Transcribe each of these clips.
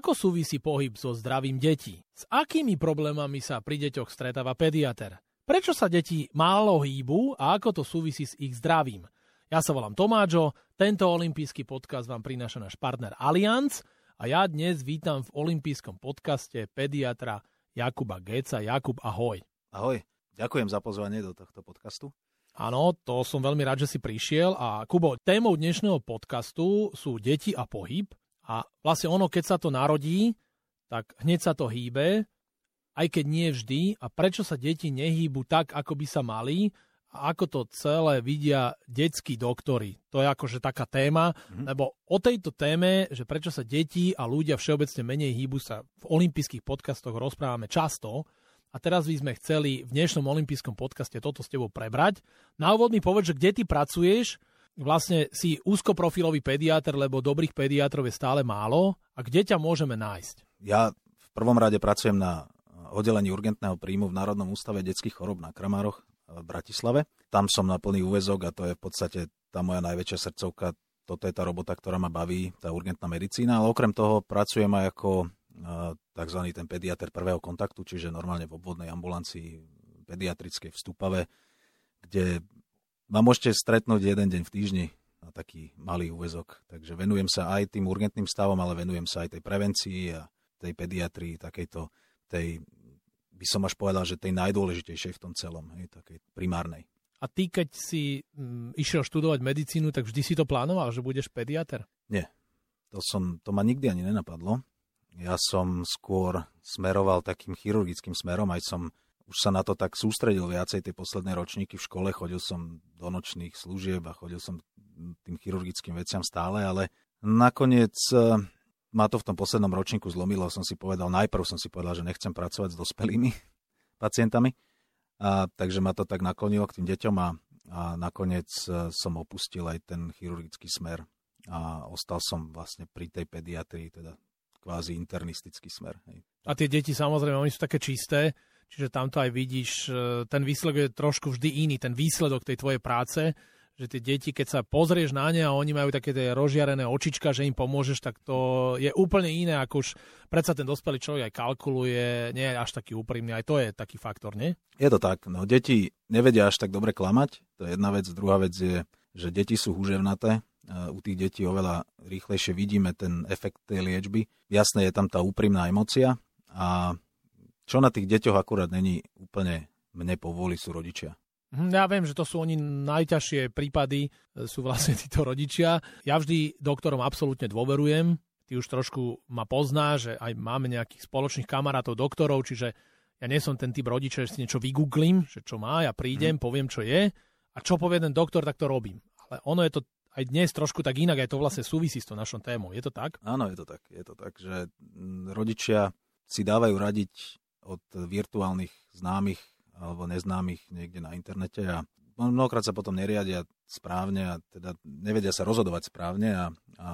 Ako súvisí pohyb so zdravím detí? S akými problémami sa pri deťoch stretáva pediater? Prečo sa deti málo hýbu a ako to súvisí s ich zdravím? Ja sa volám Tomáčo, tento olimpijský podcast vám prináša náš partner Allianz a ja dnes vítam v olympijskom podcaste pediatra Jakuba Geca. Jakub, ahoj. Ahoj, ďakujem za pozvanie do tohto podcastu. Áno, to som veľmi rád, že si prišiel. A Kubo, témou dnešného podcastu sú deti a pohyb. A vlastne ono, keď sa to narodí, tak hneď sa to hýbe, aj keď nie vždy. A prečo sa deti nehýbu tak, ako by sa mali, a ako to celé vidia detskí doktory. To je akože taká téma, mm-hmm. lebo o tejto téme, že prečo sa deti a ľudia všeobecne menej hýbu, sa v olympijských podcastoch rozprávame často. A teraz by sme chceli v dnešnom olympijskom podcaste toto s tebou prebrať. Na úvod mi povedz, že kde ty pracuješ, vlastne si úzkoprofilový pediatr, lebo dobrých pediatrov je stále málo. A kde ťa môžeme nájsť? Ja v prvom rade pracujem na oddelení urgentného príjmu v Národnom ústave detských chorob na Kramároch v Bratislave. Tam som na plný úvezok a to je v podstate tá moja najväčšia srdcovka. Toto je tá robota, ktorá ma baví, tá urgentná medicína. Ale okrem toho pracujem aj ako tzv. ten pediatr prvého kontaktu, čiže normálne v obvodnej ambulancii pediatrickej v Stupave, kde ma môžete stretnúť jeden deň v týždni na taký malý úvezok. Takže venujem sa aj tým urgentným stavom, ale venujem sa aj tej prevencii a tej pediatrii, takejto, tej, by som až povedal, že tej najdôležitejšej v tom celom, hej, takej primárnej. A ty, keď si m, mm, išiel študovať medicínu, tak vždy si to plánoval, že budeš pediatr? Nie. To, som, to ma nikdy ani nenapadlo. Ja som skôr smeroval takým chirurgickým smerom, aj som už sa na to tak sústredil viacej tie posledné ročníky v škole, chodil som do nočných služieb a chodil som tým chirurgickým veciam stále, ale nakoniec eh, ma to v tom poslednom ročníku zlomilo, som si povedal, najprv som si povedal, že nechcem pracovať s dospelými pacientami, a, takže ma to tak naklonilo k tým deťom a, a nakoniec eh, som opustil aj ten chirurgický smer a ostal som vlastne pri tej pediatrii, teda kvázi internistický smer. Hej. A tie deti samozrejme, oni sú také čisté, čiže tamto aj vidíš, e, ten výsledok je trošku vždy iný, ten výsledok tej tvojej práce, že tie deti, keď sa pozrieš na ne a oni majú také tie rozžiarené očička, že im pomôžeš, tak to je úplne iné, ako už predsa ten dospelý človek aj kalkuluje, nie je až taký úprimný, aj to je taký faktor, nie? Je to tak, no deti nevedia až tak dobre klamať, to je jedna vec, druhá vec je, že deti sú húževnaté, u tých detí oveľa rýchlejšie vidíme ten efekt tej liečby. Jasné je tam tá úprimná emocia a čo na tých deťoch akurát není úplne mne povoli sú rodičia. Mhm, ja viem, že to sú oni najťažšie prípady, e, sú vlastne títo rodičia. Ja vždy doktorom absolútne dôverujem. Ty už trošku ma pozná, že aj máme nejakých spoločných kamarátov doktorov, čiže ja nie som ten typ rodiča, že si niečo vygooglím, že čo má, ja prídem, hmm. poviem, čo je a čo povie ten doktor, tak to robím. Ale ono je to aj dnes trošku tak inak, aj to vlastne súvisí s tou našou témou. Je to tak? Áno, je to tak. Je to tak, že mm, rodičia si dávajú radiť od virtuálnych známych alebo neznámych niekde na internete a mnohokrát sa potom neriadia správne a teda nevedia sa rozhodovať správne a, a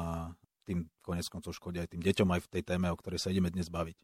tým konec koncov škodia aj tým deťom aj v tej téme, o ktorej sa ideme dnes baviť.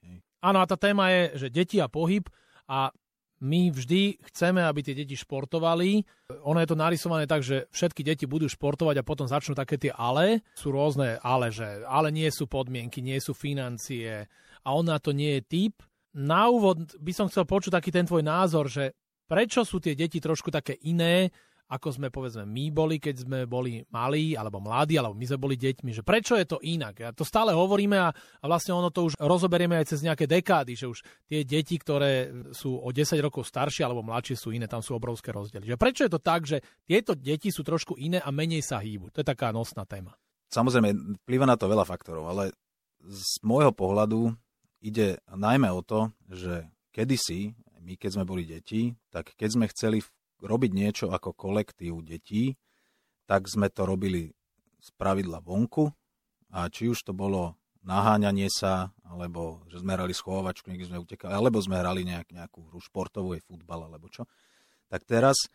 Áno, a tá téma je, že deti a pohyb a my vždy chceme, aby tie deti športovali. Ono je to narysované tak, že všetky deti budú športovať a potom začnú také tie ale. Sú rôzne ale, že ale nie sú podmienky, nie sú financie a on na to nie je typ. Na úvod by som chcel počuť taký ten tvoj názor, že prečo sú tie deti trošku také iné ako sme povedzme my boli, keď sme boli malí, alebo mladí, alebo my sme boli deťmi, že prečo je to inak. A to stále hovoríme a, a vlastne ono to už rozoberieme aj cez nejaké dekády, že už tie deti, ktoré sú o 10 rokov staršie alebo mladšie sú iné, tam sú obrovské rozdiely. Že prečo je to tak, že tieto deti sú trošku iné a menej sa hýbu? To je taká nosná téma. Samozrejme, vplyva na to veľa faktorov, ale z môjho pohľadu ide najmä o to, že kedysi, my keď sme boli deti, tak keď sme chceli robiť niečo ako kolektív detí, tak sme to robili z pravidla vonku a či už to bolo naháňanie sa, alebo že sme hrali schovačku, niekde sme utekali, alebo sme hrali nejak, nejakú hru športovú, je futbal alebo čo. Tak teraz,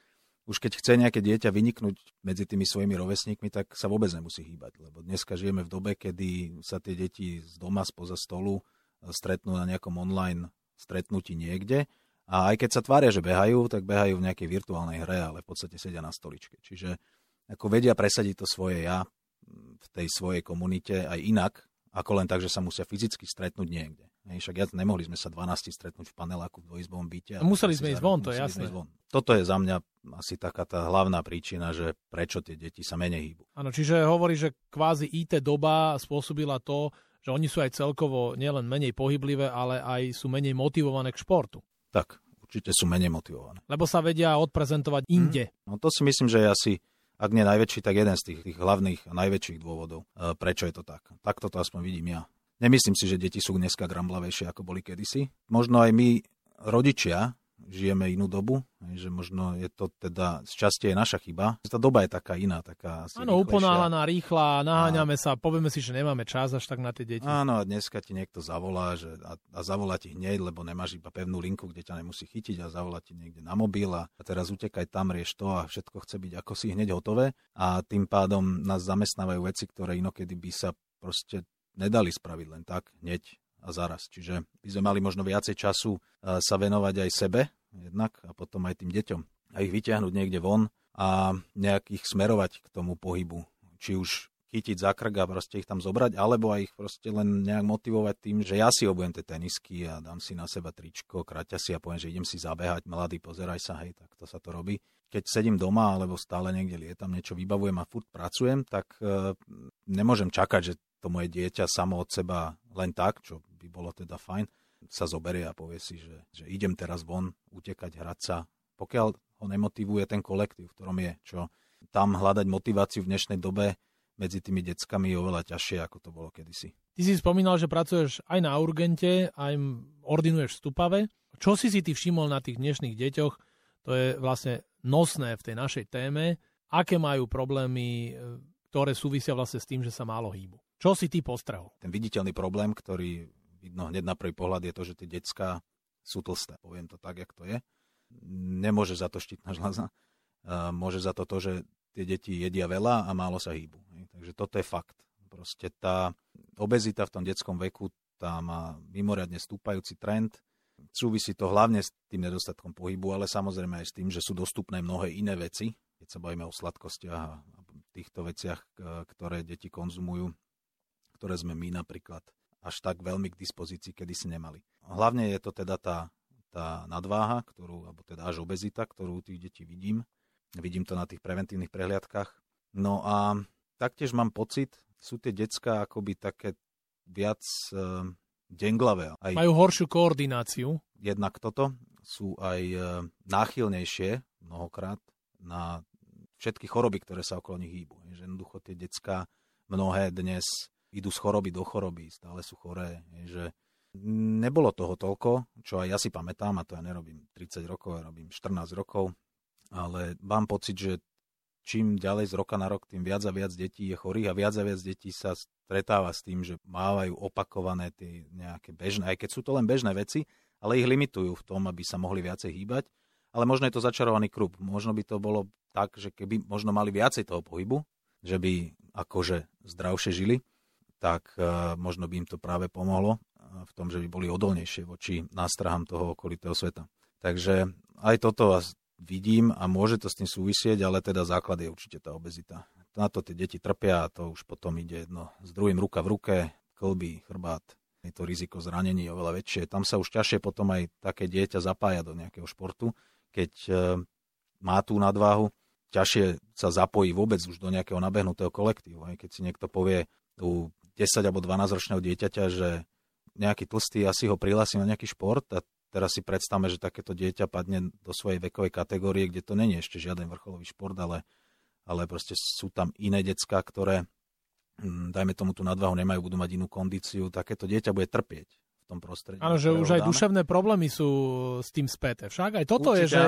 už keď chce nejaké dieťa vyniknúť medzi tými svojimi rovesníkmi, tak sa vôbec nemusí hýbať, lebo dneska žijeme v dobe, kedy sa tie deti z doma, spoza stolu stretnú na nejakom online stretnutí niekde a aj keď sa tvária, že behajú, tak behajú v nejakej virtuálnej hre, ale v podstate sedia na stoličke. Čiže ako vedia presadiť to svoje ja v tej svojej komunite aj inak, ako len tak, že sa musia fyzicky stretnúť niekde. Hej, však ja, nemohli sme sa 12 stretnúť v paneláku v dvojizbovom byte. A museli sme ísť von, to je jasné. Von. Toto je za mňa asi taká tá hlavná príčina, že prečo tie deti sa menej hýbu. Áno, čiže hovorí, že kvázi IT doba spôsobila to, že oni sú aj celkovo nielen menej pohyblivé, ale aj sú menej motivované k športu. Tak, určite sú menej motivované. Lebo sa vedia odprezentovať inde. Hmm. No to si myslím, že je asi ak nie najväčší, tak jeden z tých, tých hlavných a najväčších dôvodov, e, prečo je to tak. Takto to aspoň vidím ja. Nemyslím si, že deti sú dneska gramblavejšie, ako boli kedysi. Možno aj my, rodičia, žijeme inú dobu, že možno je to teda z časti aj naša chyba. Tá doba je taká iná, taká asi Áno, uponáhlaná, rýchla, naháňame a... sa, povieme si, že nemáme čas až tak na tie deti. Áno, a dneska ti niekto zavolá že, a, a zavolá ti hneď, lebo nemáš iba pevnú linku, kde ťa nemusí chytiť a zavolá ti niekde na mobil a, a teraz utekaj tam, rieš to a všetko chce byť ako si hneď hotové a tým pádom nás zamestnávajú veci, ktoré inokedy by sa proste nedali spraviť len tak, hneď a zaraz. Čiže by sme mali možno viacej času sa venovať aj sebe, jednak, a potom aj tým deťom. A ich vyťahnuť niekde von a nejak ich smerovať k tomu pohybu. Či už chytiť za krk a proste ich tam zobrať, alebo aj ich proste len nejak motivovať tým, že ja si obujem tie tenisky a dám si na seba tričko, kraťa si a poviem, že idem si zabehať, mladý, pozeraj sa, hej, tak to sa to robí. Keď sedím doma alebo stále niekde lietam, niečo vybavujem a furt pracujem, tak e, nemôžem čakať, že to moje dieťa samo od seba len tak, čo by bolo teda fajn, sa zoberie a povie si, že, že idem teraz von, utekať, hrať sa. Pokiaľ ho nemotivuje ten kolektív, v ktorom je, čo tam hľadať motiváciu v dnešnej dobe medzi tými deckami je oveľa ťažšie, ako to bolo kedysi. Ty si spomínal, že pracuješ aj na urgente, aj ordinuješ v Stupave. Čo si si ty všimol na tých dnešných deťoch? To je vlastne nosné v tej našej téme. Aké majú problémy, e, ktoré súvisia vlastne s tým, že sa málo hýbu? Čo si ty postrehol? Ten viditeľný problém, ktorý vidno hneď na prvý pohľad je to, že tie decka sú tlsté. Poviem to tak, jak to je. Nemôže za to štítna žľaza. Môže za to to, že tie deti jedia veľa a málo sa hýbu. Takže toto je fakt. Proste tá obezita v tom detskom veku tá má mimoriadne stúpajúci trend. Súvisí to hlavne s tým nedostatkom pohybu, ale samozrejme aj s tým, že sú dostupné mnohé iné veci, keď sa bavíme o sladkostiach a týchto veciach, ktoré deti konzumujú, ktoré sme my napríklad až tak veľmi k dispozícii, kedy si nemali. Hlavne je to teda tá, tá nadváha, ktorú, alebo teda až obezita, ktorú u tých detí vidím. Vidím to na tých preventívnych prehliadkách. No a taktiež mám pocit, sú tie decka akoby také viac e, denglavé. Aj Majú horšiu koordináciu. Jednak toto. Sú aj e, náchylnejšie mnohokrát na všetky choroby, ktoré sa okolo nich hýbu. Že jednoducho tie decka mnohé dnes idú z choroby do choroby, stále sú choré. že nebolo toho toľko, čo aj ja si pamätám, a to ja nerobím 30 rokov, ja robím 14 rokov, ale mám pocit, že čím ďalej z roka na rok, tým viac a viac detí je chorých a viac a viac detí sa stretáva s tým, že mávajú opakované tie nejaké bežné, aj keď sú to len bežné veci, ale ich limitujú v tom, aby sa mohli viacej hýbať. Ale možno je to začarovaný krúb. Možno by to bolo tak, že keby možno mali viacej toho pohybu, že by akože zdravšie žili, tak e, možno by im to práve pomohlo e, v tom, že by boli odolnejšie voči nástrahám toho okolitého sveta. Takže aj toto vidím a môže to s tým súvisieť, ale teda základ je určite tá obezita. Na to tie deti trpia a to už potom ide jedno s druhým ruka v ruke, klby, chrbát. Je to riziko zranení oveľa väčšie. Tam sa už ťažšie potom aj také dieťa zapája do nejakého športu, keď e, má tú nadváhu, ťažšie sa zapojí vôbec už do nejakého nabehnutého kolektívu. Keď si niekto povie u 10 alebo 12 ročného dieťaťa, že nejaký tlstý asi ho prihlási na nejaký šport a teraz si predstavme, že takéto dieťa padne do svojej vekovej kategórie, kde to není ešte žiaden vrcholový šport, ale, ale proste sú tam iné decka, ktoré, hm, dajme tomu tú nadvahu, nemajú, budú mať inú kondíciu, takéto dieťa bude trpieť v tom prostredí. Áno, že už aj dáme. duševné problémy sú s tým späté. Však aj toto Určite je, že,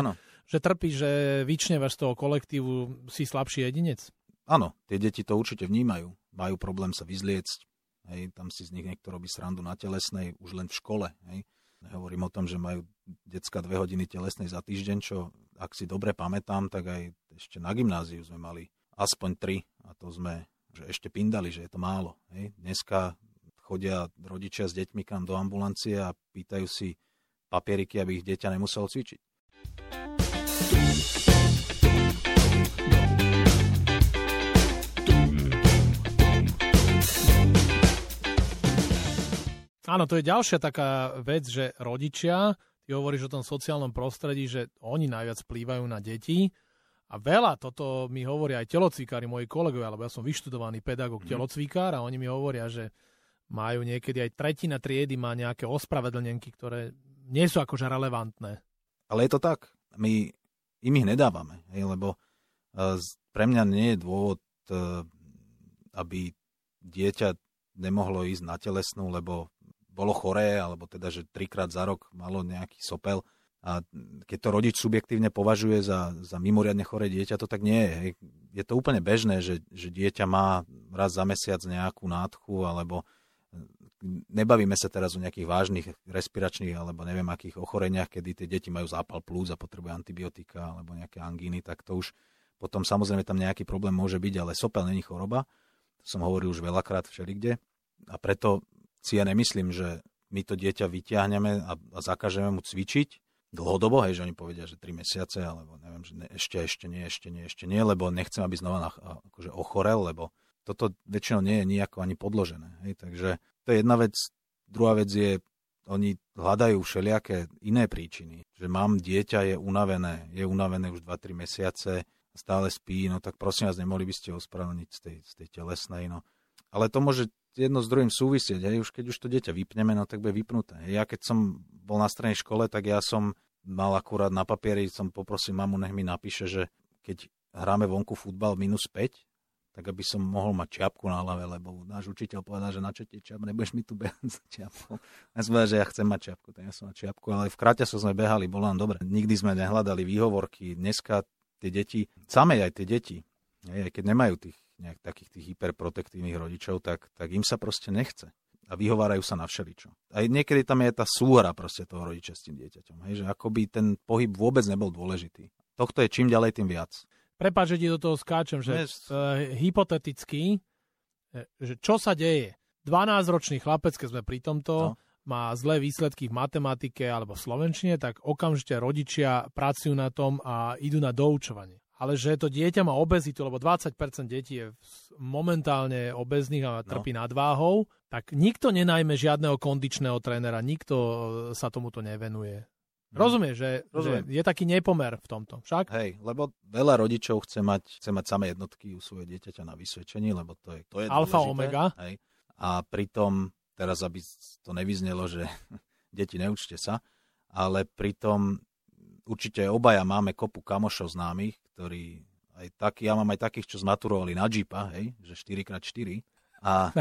že trpí, že vyčnevaš z toho kolektívu, si slabší jedinec. Áno, tie deti to určite vnímajú majú problém sa vyzliecť, hej, tam si z nich niekto robí srandu na telesnej, už len v škole. Hej. Nehovorím o tom, že majú decka dve hodiny telesnej za týždeň, čo ak si dobre pamätám, tak aj ešte na gymnáziu sme mali aspoň tri a to sme že ešte pindali, že je to málo. Hej. Dneska chodia rodičia s deťmi kam do ambulancie a pýtajú si papieriky, aby ich dieťa nemuselo cvičiť. Áno, to je ďalšia taká vec, že rodičia, ty hovoríš o tom sociálnom prostredí, že oni najviac plývajú na deti a veľa toto mi hovoria aj telocvikári, moji kolegovia, lebo ja som vyštudovaný pedagóg mm. telocvikár a oni mi hovoria, že majú niekedy aj tretina triedy má nejaké ospravedlnenky, ktoré nie sú akože relevantné. Ale je to tak. My im ich nedávame, hej, lebo uh, pre mňa nie je dôvod, uh, aby dieťa nemohlo ísť na telesnú, lebo bolo choré, alebo teda, že trikrát za rok malo nejaký sopel a keď to rodič subjektívne považuje za, za mimoriadne choré dieťa, to tak nie je. Hej. Je to úplne bežné, že, že dieťa má raz za mesiac nejakú nádchu, alebo nebavíme sa teraz o nejakých vážnych respiračných alebo neviem akých ochoreniach, kedy tie deti majú zápal plúc a potrebujú antibiotika alebo nejaké angíny, tak to už potom samozrejme tam nejaký problém môže byť, ale sopel není choroba. To som hovoril už veľakrát všelikde. A preto si ja nemyslím, že my to dieťa vyťahneme a, a zakažeme mu cvičiť, dlhodobo, hej, že oni povedia, že 3 mesiace, alebo neviem, že ne, ešte, ešte nie, ešte nie, ešte nie, lebo nechcem, aby znova na, akože ochorel, lebo toto väčšinou nie je nejako ani podložené. Hej, takže to je jedna vec. Druhá vec je, oni hľadajú všelijaké iné príčiny. Že mám dieťa, je unavené, je unavené už 2-3 mesiace, stále spí, no tak prosím vás, nemohli by ste ospravedlniť z tej, z tej telesnej. No. Ale to môže jedno s druhým súvisieť. Hej. Už keď už to dieťa vypneme, no tak bude vypnuté. Ja keď som bol na strednej škole, tak ja som mal akurát na papieri, som poprosil mamu, nech mi napíše, že keď hráme vonku futbal minus 5, tak aby som mohol mať čiapku na hlave, lebo náš učiteľ povedal, že na čo ti čiap, nebudeš mi tu behať s čiapkou. Ja som povedal, že ja chcem mať čiapku, tak ja som mať čiapku, ale v sa sme behali, bolo nám dobre. Nikdy sme nehľadali výhovorky, dneska tie deti, samé aj tie deti, aj keď nemajú tých nejak takých tých hyperprotektívnych rodičov, tak, tak im sa proste nechce. A vyhovárajú sa na všeličo. Aj niekedy tam je tá súhra proste toho rodiča s tým dieťaťom. Hej, že akoby ten pohyb vôbec nebol dôležitý. Tohto je čím ďalej, tým viac. Prepáč, že ti do toho skáčem, že yes. uh, hypoteticky, eh, že čo sa deje? 12-ročný chlapec, keď sme pri tomto, no. má zlé výsledky v matematike alebo v slovenčine, tak okamžite rodičia pracujú na tom a idú na doučovanie ale že to dieťa má obezitu, lebo 20% detí je momentálne obezných a trpí no. nadváhou, tak nikto nenajme žiadneho kondičného trénera, nikto sa tomuto nevenuje. Hmm. Rozumieš, že, Rozumiem. že je taký nepomer v tomto, však? Hej, lebo veľa rodičov chce mať, chce mať samé jednotky u svojho dieťaťa na vysvedčení, lebo to je, to je Alfa dôležité. omega. Hej. A pritom, teraz aby to nevyznelo, že deti neučte sa, ale pritom určite obaja máme kopu kamošov známych, ktorí aj takí, ja mám aj takých, čo zmaturovali na Jeepa, hej, že 4x4 a,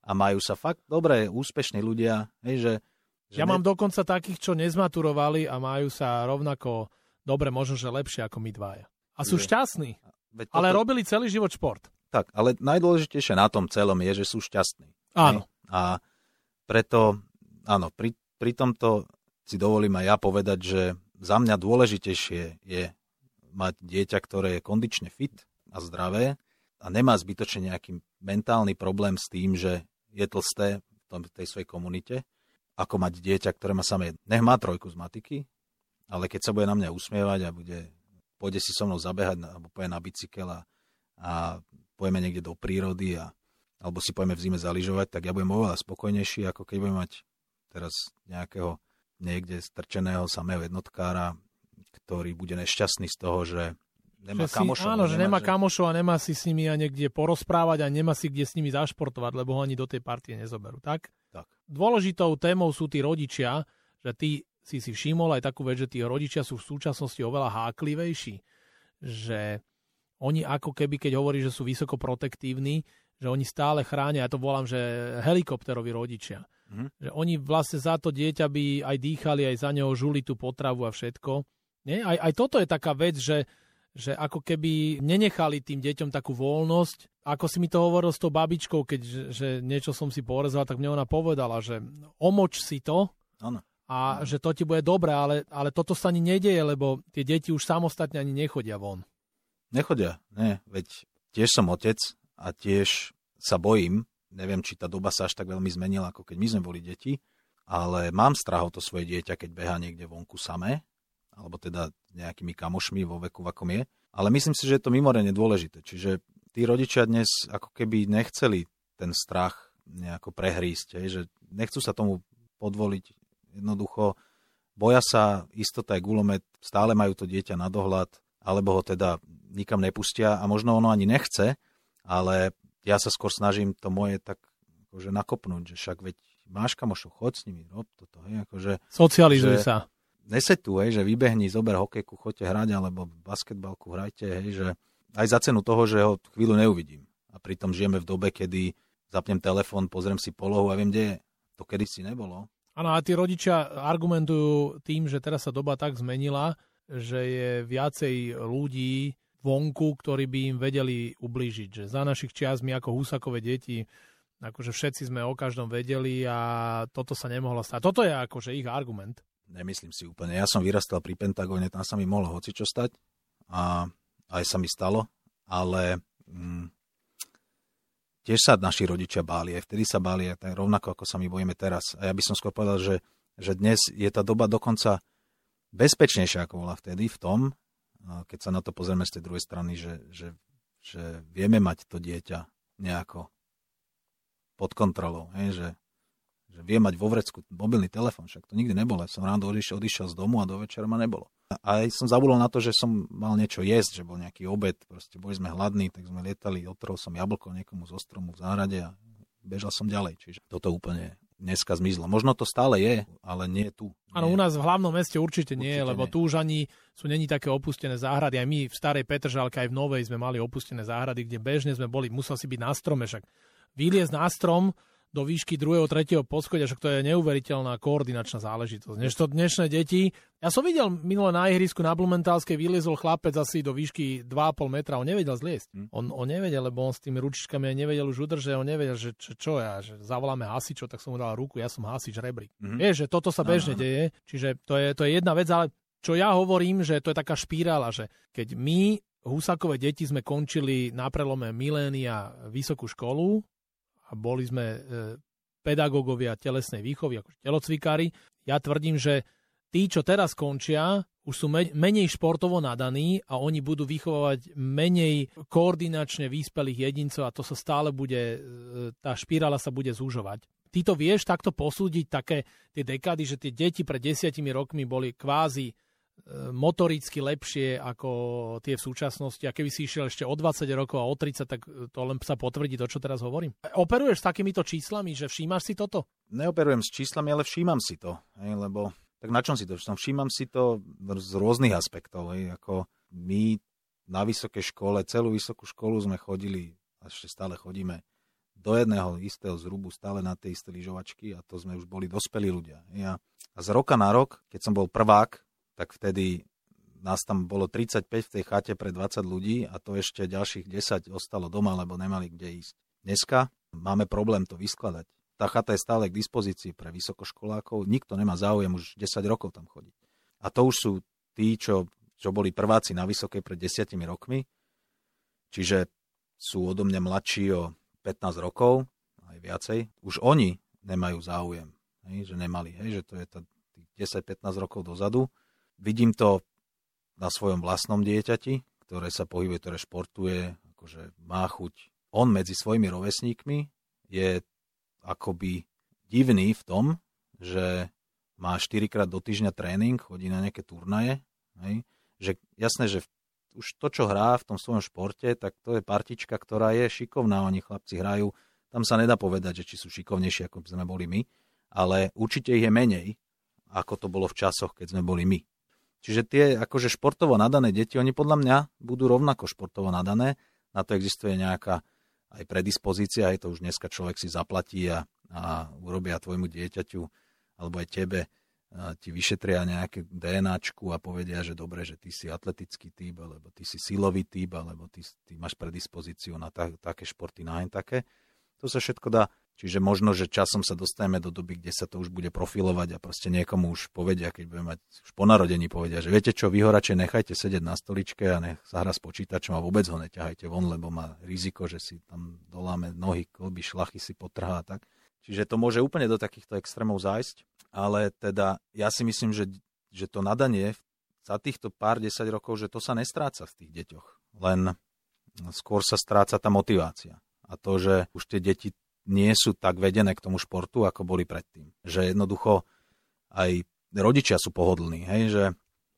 a majú sa fakt dobré, úspešní ľudia, hej, že, že Ja ne... mám dokonca takých, čo nezmaturovali a majú sa rovnako dobre, možno, že lepšie ako my dvaja. A sú že... šťastní. Toto... Ale robili celý život šport. Tak, ale najdôležitejšie na tom celom je, že sú šťastní. Áno. Hej? A preto, áno, pri, pri tomto si dovolím aj ja povedať, že za mňa dôležitejšie je mať dieťa, ktoré je kondične fit a zdravé a nemá zbytočne nejaký mentálny problém s tým, že je tlsté v tej svojej komunite, ako mať dieťa, ktoré má samé, nech má trojku z matiky, ale keď sa bude na mňa usmievať a bude, pôjde si so mnou zabehať alebo pôjde na bicykel a, a pojeme niekde do prírody a, alebo si pojeme v zime zaližovať, tak ja budem oveľa spokojnejší, ako keď budem mať teraz nejakého niekde strčeného samého jednotkára, ktorý bude nešťastný z toho, že nemá že kamošov. Si, áno, že nemá, že... kamošov a nemá si s nimi a niekde porozprávať a nemá si kde s nimi zašportovať, lebo ho ani do tej partie nezoberú. Tak? tak. Dôležitou témou sú tí rodičia, že ty si si všimol aj takú vec, že tí rodičia sú v súčasnosti oveľa háklivejší. Že oni ako keby, keď hovorí, že sú vysoko protektívni, že oni stále chránia, ja to volám, že helikopteroví rodičia Mm-hmm. Že oni vlastne za to dieťa by aj dýchali, aj za neho žuli tú potravu a všetko. Nie? Aj, aj toto je taká vec, že, že ako keby nenechali tým deťom takú voľnosť. Ako si mi to hovoril s tou babičkou, keď že, niečo som si porezal, tak mne ona povedala, že omoč si to ano. a ano. že to ti bude dobre, ale, ale toto sa ani nedeje, lebo tie deti už samostatne ani nechodia von. Nechodia, nie. Veď tiež som otec a tiež sa bojím, Neviem, či tá doba sa až tak veľmi zmenila, ako keď my sme boli deti, ale mám strach o to svoje dieťa, keď beha niekde vonku samé, alebo teda nejakými kamošmi vo veku, v akom je. Ale myslím si, že je to mimoriadne dôležité. Čiže tí rodičia dnes ako keby nechceli ten strach nejako prehrísť, hej, že nechcú sa tomu podvoliť jednoducho, boja sa istota aj gulomet, stále majú to dieťa na dohľad, alebo ho teda nikam nepustia a možno ono ani nechce, ale ja sa skôr snažím to moje tak akože nakopnúť, že však veď máš kamošu, chod s nimi, rob toto, hej, akože... Socializuj sa. Nesetu, hej, že vybehni, zober hokejku, choďte hrať, alebo basketbalku hrajte, hej, že aj za cenu toho, že ho chvíľu neuvidím. A pritom žijeme v dobe, kedy zapnem telefón, pozriem si polohu a viem, kde je. To kedysi nebolo. Áno, a tí rodičia argumentujú tým, že teraz sa doba tak zmenila, že je viacej ľudí vonku, ktorí by im vedeli ublížiť. Že za našich čias my ako húsakové deti, akože všetci sme o každom vedeli a toto sa nemohlo stať. Toto je akože ich argument. Nemyslím si úplne. Ja som vyrastal pri Pentagóne, tam sa mi mohlo hocičo stať a aj sa mi stalo, ale mm, tiež sa naši rodičia báli, aj vtedy sa báli, aj rovnako ako sa my bojíme teraz. A ja by som skôr povedal, že, že dnes je tá doba dokonca bezpečnejšia, ako bola vtedy, v tom, keď sa na to pozrieme z tej druhej strany, že, že, že vieme mať to dieťa nejako pod kontrolou, hej, že, že vie mať vo vrecku mobilný telefón, však to nikdy nebolo. Som ráno odišiel, odišiel z domu a do večera ma nebolo. A aj som zabudol na to, že som mal niečo jesť, že bol nejaký obed, proste boli sme hladní, tak sme lietali, otrol som jablko niekomu zo stromu v záhrade a bežal som ďalej. Čiže toto úplne dneska zmizlo. Možno to stále je, ale nie tu. Áno, u nás v hlavnom meste určite, určite nie, lebo nie. tu už ani sú není také opustené záhrady. Aj my v starej Petržalke, aj v Novej sme mali opustené záhrady, kde bežne sme boli, musel si byť na strome, však vyliezť na strom, do výšky druhého, tretieho poschodia, že to je neuveriteľná koordinačná záležitosť. Než to dnešné deti... Ja som videl minule na ihrisku na Blumentálskej, vyliezol chlapec asi do výšky 2,5 metra, on nevedel zliesť. Hm. On, on nevedel, lebo on s tými ručičkami nevedel už udržať, on nevedel, že čo, čo ja, že zavoláme hasičo, tak som mu dal ruku, ja som hasič rebrík. Mm-hmm. Vieš, že toto sa bežne Aha. deje, čiže to je, to je jedna vec, ale čo ja hovorím, že to je taká špirála, že keď my Husakové deti sme končili na prelome milénia vysokú školu, a boli sme e, pedagógovia telesnej výchovy, ako telocvikári. Ja tvrdím, že tí, čo teraz končia, už sú menej športovo nadaní a oni budú vychovávať menej koordinačne vyspelých jedincov a to sa stále bude, e, tá špirála sa bude zúžovať. Ty to vieš takto posúdiť, také tie dekády, že tie deti pred desiatimi rokmi boli kvázi motoricky lepšie ako tie v súčasnosti a keby si išiel ešte o 20 rokov a o 30, tak to len sa potvrdí to, čo teraz hovorím. Operuješ s takýmito číslami, že všímaš si toto? Neoperujem s číslami, ale všímam si to, hej, lebo tak na čom si to? Všímam si to z rôznych aspektov, hej, ako my na vysokej škole, celú vysokú školu sme chodili, a ešte stále chodíme, do jedného istého zrubu, stále na tej isté lyžovačky a to sme už boli dospelí ľudia. Ja, a z roka na rok, keď som bol prvák tak vtedy nás tam bolo 35 v tej chate pre 20 ľudí a to ešte ďalších 10 ostalo doma, lebo nemali kde ísť. Dneska máme problém to vyskladať. Tá chata je stále k dispozícii pre vysokoškolákov, nikto nemá záujem už 10 rokov tam chodiť. A to už sú tí, čo, čo boli prváci na vysokej pred 10 rokmi, čiže sú odo mňa mladší o 15 rokov, aj viacej. Už oni nemajú záujem, hej, že nemali, hej, že to je to 10-15 rokov dozadu Vidím to na svojom vlastnom dieťati, ktoré sa pohybuje, ktoré športuje, akože má chuť. On medzi svojimi rovesníkmi je akoby divný v tom, že má 4 krát do týždňa tréning, chodí na nejaké turnaje, hej? že jasné, že už to, čo hrá v tom svojom športe, tak to je partička, ktorá je šikovná, oni chlapci hrajú, tam sa nedá povedať, že či sú šikovnejší, ako sme boli my, ale určite ich je menej, ako to bolo v časoch, keď sme boli my. Čiže tie akože športovo nadané deti, oni podľa mňa budú rovnako športovo nadané. Na to existuje nejaká aj predispozícia, aj to už dneska človek si zaplatí a, a urobia tvojmu dieťaťu alebo aj tebe ti vyšetria nejaké DNAčku a povedia, že dobre, že ty si atletický typ, alebo ty si silový typ, alebo ty, ty máš predispozíciu na ta, také športy, na také. To sa všetko dá Čiže možno, že časom sa dostaneme do doby, kde sa to už bude profilovať a proste niekomu už povedia, keď budeme mať už po narodení povedia, že viete čo, vy ho radšej nechajte sedieť na stoličke a nech sa hra s počítačom a vôbec ho neťahajte von, lebo má riziko, že si tam doláme nohy, kolby, šlachy si potrhá a tak. Čiže to môže úplne do takýchto extrémov zájsť, ale teda ja si myslím, že, že to nadanie za týchto pár desať rokov, že to sa nestráca v tých deťoch. Len skôr sa stráca tá motivácia. A to, že už tie deti nie sú tak vedené k tomu športu, ako boli predtým. Že jednoducho aj rodičia sú pohodlní, hej, že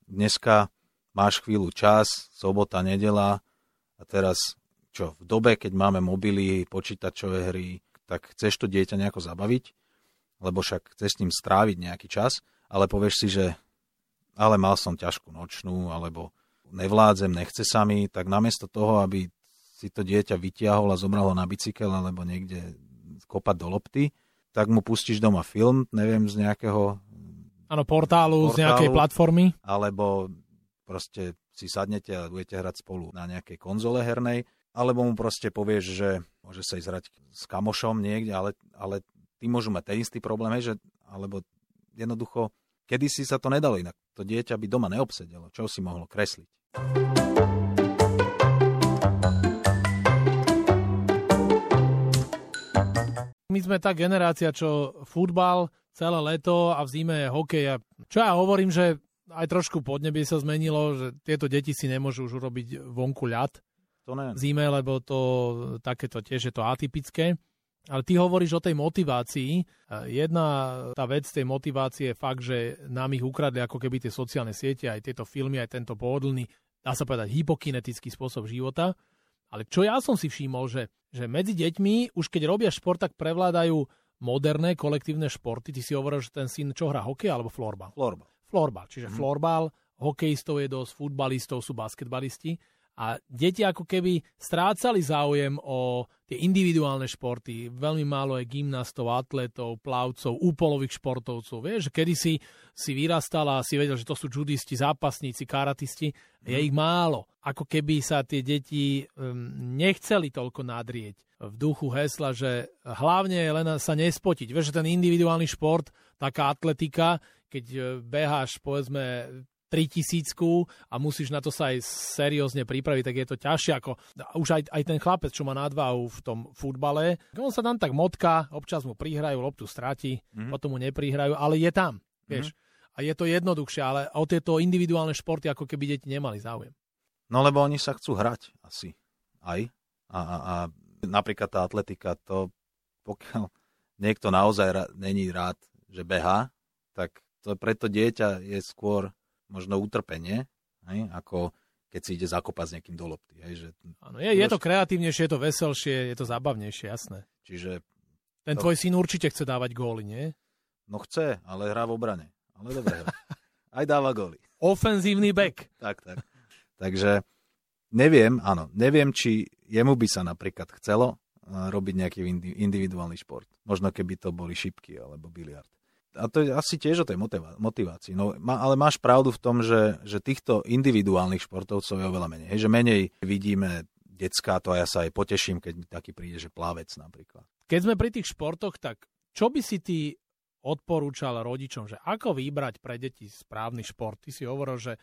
dneska máš chvíľu čas, sobota, nedela a teraz čo, v dobe, keď máme mobily, počítačové hry, tak chceš to dieťa nejako zabaviť, lebo však chceš s ním stráviť nejaký čas, ale povieš si, že ale mal som ťažkú nočnú, alebo nevládzem, nechce sa mi, tak namiesto toho, aby si to dieťa vytiahol a zobral ho na bicykel alebo niekde kopať do lopty, tak mu pustíš doma film, neviem, z nejakého Áno, portálu, portálu, z nejakej platformy. Alebo proste si sadnete a budete hrať spolu na nejakej konzole hernej. Alebo mu proste povieš, že môže sa ísť hrať s kamošom niekde, ale, ale ty môžu mať ten istý problém, že, alebo jednoducho, kedy si sa to nedalo inak. To dieťa by doma neobsedelo. Čo si mohlo kresliť? My sme tá generácia, čo futbal celé leto a v zime hokej. A čo ja hovorím, že aj trošku podnebie sa zmenilo, že tieto deti si nemôžu už urobiť vonku ľad to ne. v zime, lebo to takéto tiež je to atypické. Ale ty hovoríš o tej motivácii. Jedna tá vec tej motivácie je fakt, že nám ich ukradli ako keby tie sociálne siete, aj tieto filmy, aj tento pohodlný, dá sa povedať, hypokinetický spôsob života. Ale čo ja som si všimol, že, že medzi deťmi, už keď robia šport, tak prevládajú moderné kolektívne športy. Ty si hovoril, že ten syn čo hrá, hokej alebo florbal? Florbal. Florbal, čiže mm. florbal, hokejistov je dosť, futbalistov sú basketbalisti. A deti ako keby strácali záujem o tie individuálne športy. Veľmi málo je gymnastov, atletov, plavcov, úpolových športovcov. Vieš, kedy si, si vyrastal a si vedel, že to sú judisti, zápasníci, karatisti. Je mhm. ich málo. Ako keby sa tie deti um, nechceli toľko nadrieť v duchu hesla, že hlavne je len sa nespotiť. Vieš, že ten individuálny šport, taká atletika, keď e, beháš povedzme 3000 a musíš na to sa aj seriózne pripraviť, tak je to ťažšie ako už aj, aj ten chlapec, čo má nadváhu v tom futbale. On sa tam tak motka, občas mu prihrajú, loptu stráti, mm-hmm. potom mu neprihrajú, ale je tam, vieš. Mm-hmm. A je to jednoduchšie, ale o tieto individuálne športy ako keby deti nemali záujem. No lebo oni sa chcú hrať asi aj. A, a, a napríklad tá atletika, to pokiaľ niekto naozaj ra- není rád, že beha, tak to pre to dieťa je skôr možno utrpenie, hej, ako keď si ide zakopať s niekým do lopty. Hej, že... Ano, je, je to kreatívnejšie, je to veselšie, je to zabavnejšie, jasné. Čiže... Ten to... tvoj syn určite chce dávať góly, nie? No chce, ale hrá v obrane. Ale dobre. Aj dáva góly. Ofenzívny back. tak, tak. Takže neviem, áno, neviem, či jemu by sa napríklad chcelo robiť nejaký individuálny šport. Možno keby to boli šipky alebo biliard a to je asi tiež o tej motivácii. No, ale máš pravdu v tom, že, že týchto individuálnych športovcov je oveľa menej. Hej, že menej vidíme decka, to a ja sa aj poteším, keď mi taký príde, že plavec napríklad. Keď sme pri tých športoch, tak čo by si ty odporúčal rodičom, že ako vybrať pre deti správny šport? Ty si hovoril, že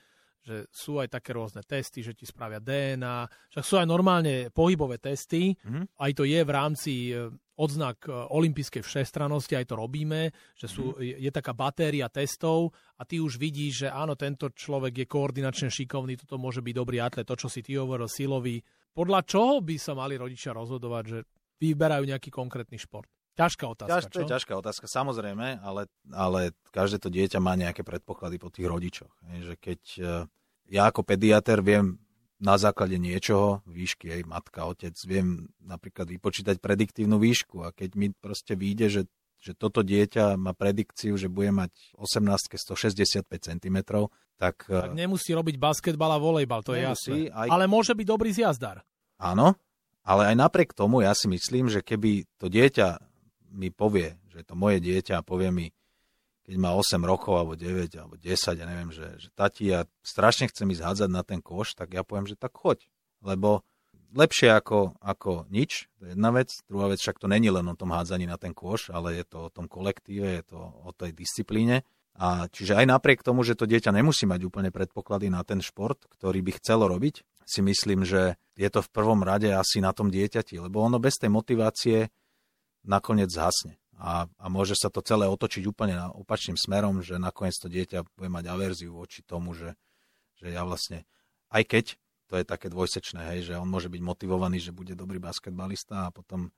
že sú aj také rôzne testy, že ti spravia DNA, však sú aj normálne pohybové testy, mm-hmm. aj to je v rámci e, odznak e, olympijskej všestranosti, aj to robíme, že sú, mm-hmm. je, je taká batéria testov a ty už vidíš, že áno, tento človek je koordinačne šikovný, toto môže byť dobrý atlet, to, čo si ty hovoril, silový. Podľa čoho by sa mali rodičia rozhodovať, že vyberajú nejaký konkrétny šport? Ťažká otázka, Ťaž, To je ťažká otázka, samozrejme, ale, ale každé to dieťa má nejaké predpoklady po tých rodičoch. Je, že keď e, ja ako pediater viem na základe niečoho, výšky, aj matka, otec, viem napríklad vypočítať prediktívnu výšku a keď mi proste vyjde, že, že toto dieťa má predikciu, že bude mať 18 165 cm, tak... Tak nemusí robiť basketbal a volejbal, to nemusí, je jasné. Aj... Ale môže byť dobrý zjazdar. Áno, ale aj napriek tomu ja si myslím, že keby to dieťa mi povie, že to moje dieťa povie mi, keď má 8 rokov, alebo 9, alebo 10, ja neviem, že, že tati, ja strašne chcem ísť hádzať na ten koš, tak ja poviem, že tak choď. Lebo lepšie ako, ako nič, to je jedna vec. Druhá vec, však to není len o tom hádzaní na ten koš, ale je to o tom kolektíve, je to o tej disciplíne. A čiže aj napriek tomu, že to dieťa nemusí mať úplne predpoklady na ten šport, ktorý by chcelo robiť, si myslím, že je to v prvom rade asi na tom dieťati, lebo ono bez tej motivácie nakoniec zhasne a, a môže sa to celé otočiť úplne na opačným smerom, že nakoniec to dieťa bude mať averziu voči tomu, že, že ja vlastne, aj keď to je také dvojsečné, hej, že on môže byť motivovaný, že bude dobrý basketbalista a potom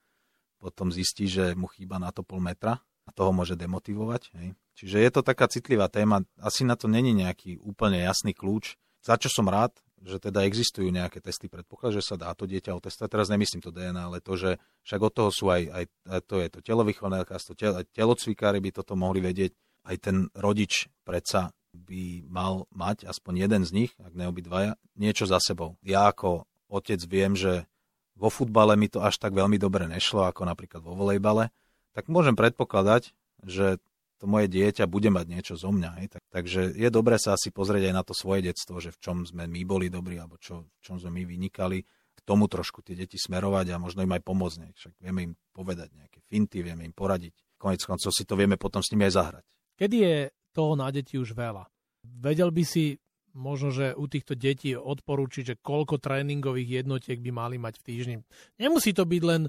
potom zistí, že mu chýba na to pol metra a toho môže demotivovať. Hej. Čiže je to taká citlivá téma. Asi na to není nejaký úplne jasný kľúč. Za čo som rád, že teda existujú nejaké testy predpoklad, že sa dá to dieťa otestovať. Teraz nemyslím to DNA, ale to, že však od toho sú aj, aj, to je to telovýchovné lekárstvo, tel, telocvikári by toto mohli vedieť. Aj ten rodič predsa by mal mať, aspoň jeden z nich, ak ne obidvaja, niečo za sebou. Ja ako otec viem, že vo futbale mi to až tak veľmi dobre nešlo, ako napríklad vo volejbale, tak môžem predpokladať, že to moje dieťa bude mať niečo zo mňa. Hej. Tak, takže je dobré sa asi pozrieť aj na to svoje detstvo, že v čom sme my boli dobrí, alebo čo, v čom sme my vynikali, k tomu trošku tie deti smerovať a možno im aj pomôcť. Však vieme im povedať nejaké finty, vieme im poradiť. Konec koncov si to vieme potom s nimi aj zahrať. Kedy je toho na deti už veľa? Vedel by si možno, že u týchto detí odporúčiť, že koľko tréningových jednotiek by mali mať v týždni. Nemusí to byť len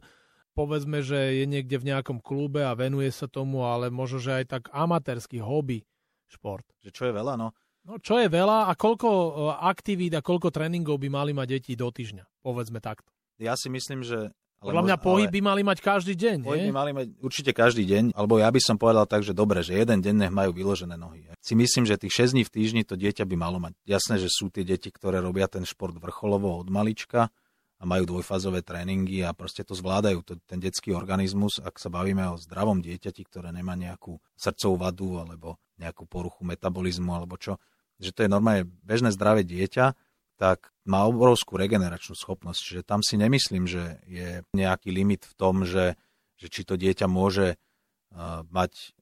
povedzme, že je niekde v nejakom klube a venuje sa tomu, ale možno, že aj tak amatérsky hobby šport. Že čo je veľa, no? No čo je veľa a koľko e, aktivít a koľko tréningov by mali mať deti do týždňa, povedzme takto. Ja si myslím, že ale Podľa mňa pohyb by mali mať každý deň, Pohyb by mali mať určite každý deň, alebo ja by som povedal tak, že dobre, že jeden deň nech majú vyložené nohy. Si myslím, že tých 6 dní v týždni to dieťa by malo mať. Jasné, že sú tie deti, ktoré robia ten šport vrcholovo od malička a majú dvojfázové tréningy a proste to zvládajú, ten detský organizmus, ak sa bavíme o zdravom dieťati, ktoré nemá nejakú srdcovú vadu alebo nejakú poruchu metabolizmu alebo čo, že to je normálne bežné zdravé dieťa, tak má obrovskú regeneračnú schopnosť. Čiže tam si nemyslím, že je nejaký limit v tom, že, že či to dieťa môže uh, mať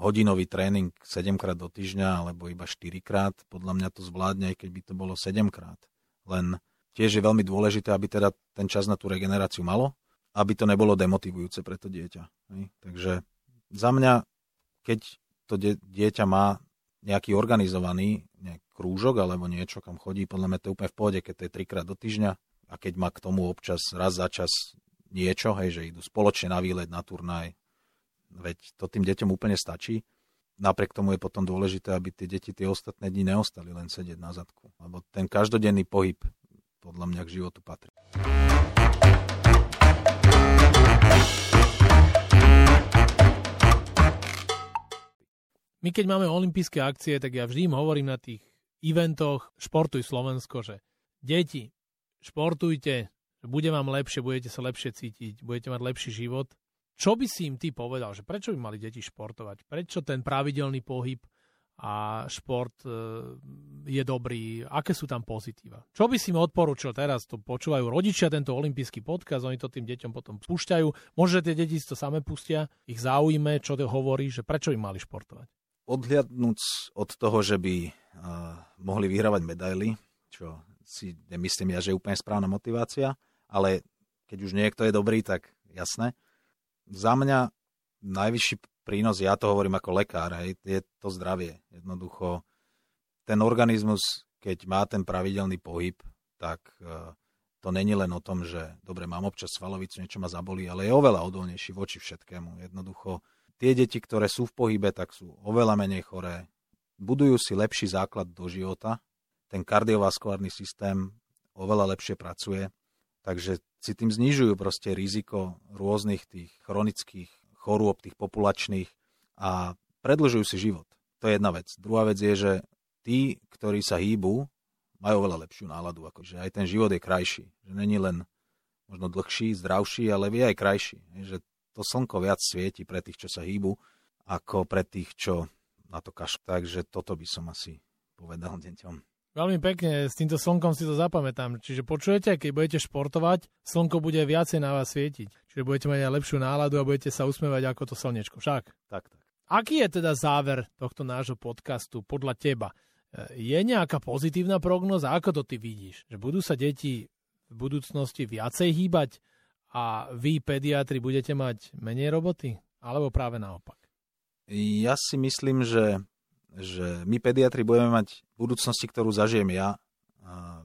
hodinový tréning 7 krát do týždňa alebo iba 4 krát. Podľa mňa to zvládne, aj keď by to bolo 7 krát. Len tiež je veľmi dôležité, aby teda ten čas na tú regeneráciu malo, aby to nebolo demotivujúce pre to dieťa. Takže za mňa, keď to dieťa má nejaký organizovaný nejak krúžok alebo niečo, kam chodí, podľa mňa to je úplne v pohode, keď to je trikrát do týždňa a keď má k tomu občas raz za čas niečo, hej, že idú spoločne na výlet, na turnaj, veď to tým deťom úplne stačí. Napriek tomu je potom dôležité, aby tie deti tie ostatné dni neostali len sedieť na zadku. Lebo ten každodenný pohyb podľa mňa k životu patrí. My keď máme olympijské akcie, tak ja vždy im hovorím na tých eventoch Športuj Slovensko, že deti, športujte, bude vám lepšie, budete sa lepšie cítiť, budete mať lepší život. Čo by si im ty povedal, že prečo by mali deti športovať? Prečo ten pravidelný pohyb a šport e, je dobrý? Aké sú tam pozitíva? Čo by si im odporúčil teraz? To počúvajú rodičia tento olimpijský podkaz, oni to tým deťom potom púšťajú. Možno tie deti to same pustia, ich zaujíme, čo to hovorí, že prečo by mali športovať? Odhliadnúc od toho, že by mohli vyhrávať medaily, čo si nemyslím ja, že je úplne správna motivácia, ale keď už niekto je dobrý, tak jasné. Za mňa najvyšší prínos, ja to hovorím ako lekár, hej, je to zdravie. Jednoducho, ten organizmus, keď má ten pravidelný pohyb, tak uh, to není len o tom, že dobre, mám občas svalovicu, niečo ma zabolí, ale je oveľa odolnejší voči všetkému. Jednoducho, tie deti, ktoré sú v pohybe, tak sú oveľa menej choré, budujú si lepší základ do života, ten kardiovaskulárny systém oveľa lepšie pracuje, takže si tým znižujú proste riziko rôznych tých chronických chorôb, tých populačných a predlžujú si život. To je jedna vec. Druhá vec je, že tí, ktorí sa hýbu, majú oveľa lepšiu náladu, akože aj ten život je krajší. Že není len možno dlhší, zdravší, ale je aj krajší. Že to slnko viac svieti pre tých, čo sa hýbu, ako pre tých, čo na to kašľú. Takže toto by som asi povedal deťom. Veľmi pekne, s týmto slnkom si to zapamätám. Čiže počujete, keď budete športovať, slnko bude viacej na vás svietiť. Čiže budete mať aj lepšiu náladu a budete sa usmievať ako to slnečko. Však? Tak, tak. Aký je teda záver tohto nášho podcastu podľa teba? Je nejaká pozitívna prognoza? Ako to ty vidíš? Že budú sa deti v budúcnosti viacej hýbať a vy, pediatri, budete mať menej roboty? Alebo práve naopak? Ja si myslím, že, že my pediatri budeme mať v budúcnosti, ktorú zažijem ja,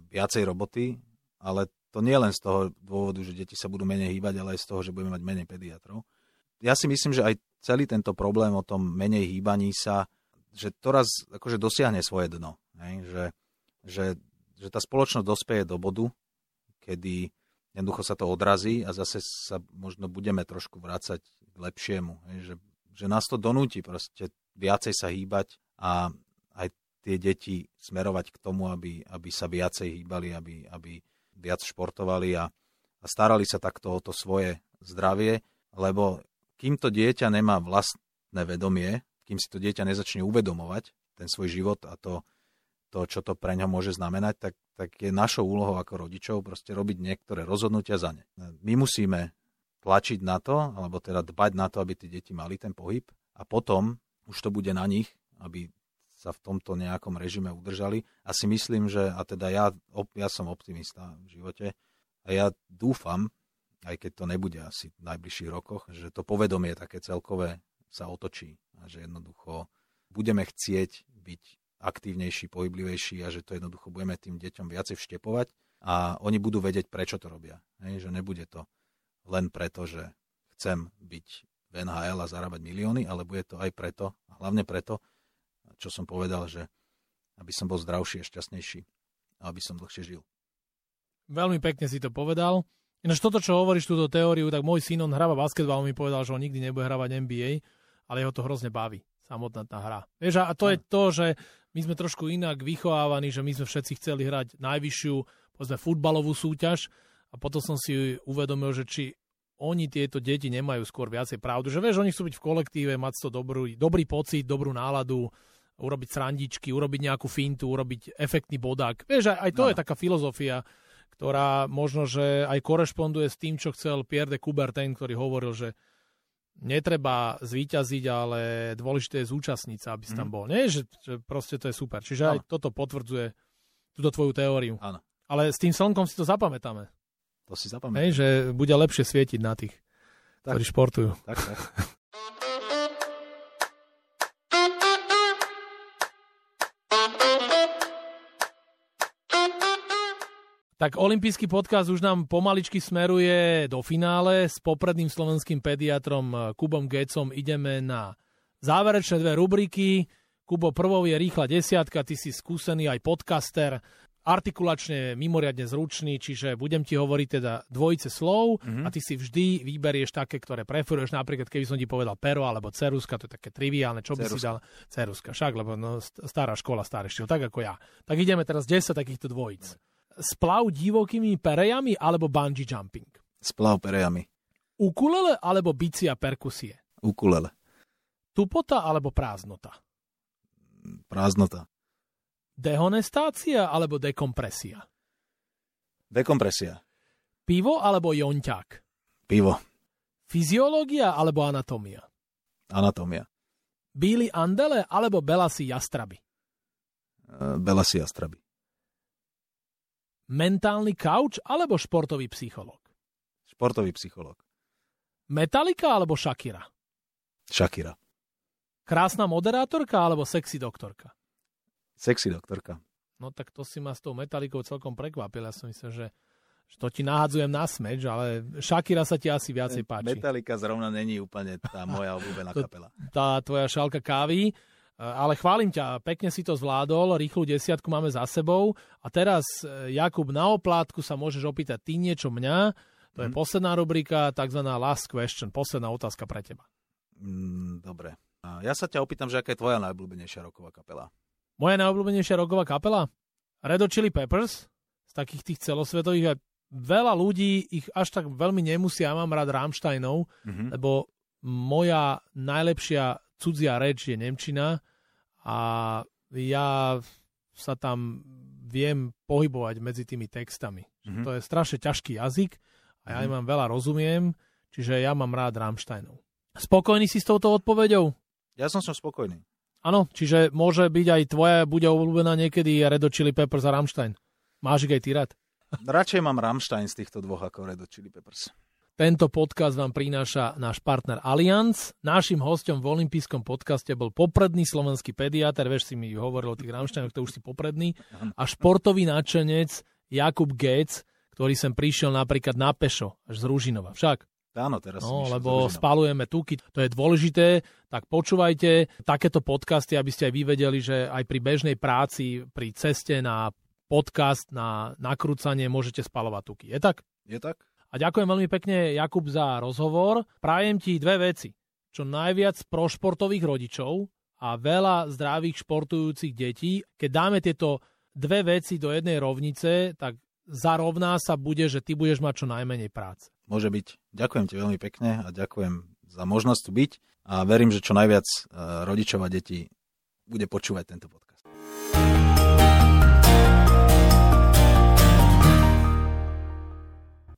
viacej roboty, ale to nie len z toho dôvodu, že deti sa budú menej hýbať, ale aj z toho, že budeme mať menej pediatrov. Ja si myslím, že aj celý tento problém o tom menej hýbaní sa, že to raz akože dosiahne svoje dno. Ne? Že, že, že tá spoločnosť dospieje do bodu, kedy jednoducho sa to odrazí a zase sa možno budeme trošku vrácať k lepšiemu. Hej, že, že nás to donúti proste viacej sa hýbať a aj tie deti smerovať k tomu, aby, aby sa viacej hýbali, aby, aby viac športovali a, a starali sa takto o to svoje zdravie, lebo kým to dieťa nemá vlastné vedomie, kým si to dieťa nezačne uvedomovať, ten svoj život a to, to, čo to pre ňo môže znamenať, tak, tak je našou úlohou ako rodičov proste robiť niektoré rozhodnutia za ne. My musíme tlačiť na to, alebo teda dbať na to, aby tie deti mali ten pohyb a potom už to bude na nich, aby sa v tomto nejakom režime udržali. A si myslím, že, a teda ja, ja som optimista v živote, a ja dúfam, aj keď to nebude asi v najbližších rokoch, že to povedomie také celkové sa otočí a že jednoducho budeme chcieť byť aktívnejší, pohyblivejší a že to jednoducho budeme tým deťom viacej vštepovať a oni budú vedieť, prečo to robia. Hej, že nebude to len preto, že chcem byť v NHL a zarábať milióny, ale bude to aj preto, a hlavne preto, čo som povedal, že aby som bol zdravší a šťastnejší a aby som dlhšie žil. Veľmi pekne si to povedal. Ináč toto, čo hovoríš túto teóriu, tak môj syn, on hráva basketbal, mi povedal, že on nikdy nebude hrávať NBA, ale jeho to hrozne baví, samotná tá hra. Vieš, a to je to, že my sme trošku inak vychovávaní, že my sme všetci chceli hrať najvyššiu, povedzme, futbalovú súťaž a potom som si uvedomil, že či oni tieto deti nemajú skôr viacej pravdu, že vieš, oni chcú byť v kolektíve, mať to dobrý, dobrý pocit, dobrú náladu, urobiť srandičky, urobiť nejakú fintu, urobiť efektný bodák. Vieš, aj to no. je taká filozofia, ktorá možno, že aj korešponduje s tým, čo chcel Pierre de Coubertin, ktorý hovoril, že netreba zvíťaziť, ale dôležité je zúčastniť sa, aby si tam mhm. bol. Nie, že, že proste to je super. Čiže aj toto potvrdzuje túto tvoju teóriu. Áno. Ale s tým slnkom si to zapamätáme. To si zapamätáme. Hej, že bude lepšie svietiť na tých, tak. ktorí športujú. Tak, tak. Tak olimpijský podcast už nám pomaličky smeruje do finále. S popredným slovenským pediatrom eh, Kubom Gecom ideme na záverečné dve rubriky. Kubo, prvou je rýchla desiatka, ty si skúsený aj podcaster, artikulačne mimoriadne zručný, čiže budem ti hovoriť teda dvojice slov mm-hmm. a ty si vždy vyberieš také, ktoré preferuješ. Napríklad, keby som ti povedal pero alebo ceruska, to je také triviálne, čo by ceruska. si dal? Ceruska, však, lebo no, stará škola, starý štýl, tak ako ja. Tak ideme teraz 10 takýchto dvojic splav divokými perejami alebo bungee jumping? Splav perejami. Ukulele alebo bici a perkusie? Ukulele. Tupota alebo prázdnota? Prázdnota. Dehonestácia alebo dekompresia? Dekompresia. Pivo alebo jonťák? Pivo. Fyziológia alebo anatómia? Anatómia. Bíli andele alebo belasi jastraby? Belasi jastraby mentálny kauč alebo športový psychológ? Športový psychológ. Metalika alebo Shakira? Shakira. Krásna moderátorka alebo sexy doktorka? Sexy doktorka. No tak to si ma s tou metalikou celkom prekvapil. Ja som myslel, že, že to ti nahadzujem na smeč, ale Shakira sa ti asi viacej páči. Metalika zrovna není úplne tá moja obľúbená kapela. Tá tvoja šálka kávy. Eh, ale chválim ťa, pekne si to zvládol, rýchlu desiatku máme za sebou a teraz, eh, Jakub, na oplátku sa môžeš opýtať ty niečo mňa, to je mm. posledná rubrika, tzv. last question, posledná otázka pre teba. Mm, dobre. Ja sa ťa opýtam, že aká je tvoja najobľúbenejšia roková kapela? Moja najobľúbenejšia roková kapela? Red Hot Chili Peppers, z takých tých celosvetových, veľa ľudí ich až tak veľmi nemusia, ja mám rád Rammsteinov, mm-hmm. lebo moja najlepšia cudzia reč je Nemčina a ja sa tam viem pohybovať medzi tými textami. Mm-hmm. To je strašne ťažký jazyk a ja mm-hmm. mám veľa rozumiem, čiže ja mám rád Rammsteinov. Spokojný si s touto odpoveďou? Ja som som spokojný. Áno, čiže môže byť aj tvoja, bude obľúbená niekedy Red Hot Chili Peppers a Rammstein. Máš ich aj ty rád? Radšej mám Rammstein z týchto dvoch ako Red Hot Chili Peppers. Tento podcast vám prináša náš partner Allianz. Našim hostom v olympijskom podcaste bol popredný slovenský pediatr, veš si mi hovoril o tých Ramštajnoch, to už si popredný, a športový náčenec Jakub Gec, ktorý sem prišiel napríklad na pešo, až z Ružinova. Však? Áno, teraz no, lebo spalujeme tuky, to je dôležité, tak počúvajte takéto podcasty, aby ste aj vy vedeli, že aj pri bežnej práci, pri ceste na podcast, na nakrúcanie môžete spalovať tuky. Je tak? Je tak? A ďakujem veľmi pekne, Jakub, za rozhovor. Prajem ti dve veci. Čo najviac pro športových rodičov a veľa zdravých športujúcich detí. Keď dáme tieto dve veci do jednej rovnice, tak zarovná sa bude, že ty budeš mať čo najmenej práce. Môže byť. Ďakujem ti veľmi pekne a ďakujem za možnosť tu byť a verím, že čo najviac eh, rodičov a detí bude počúvať tento podcast.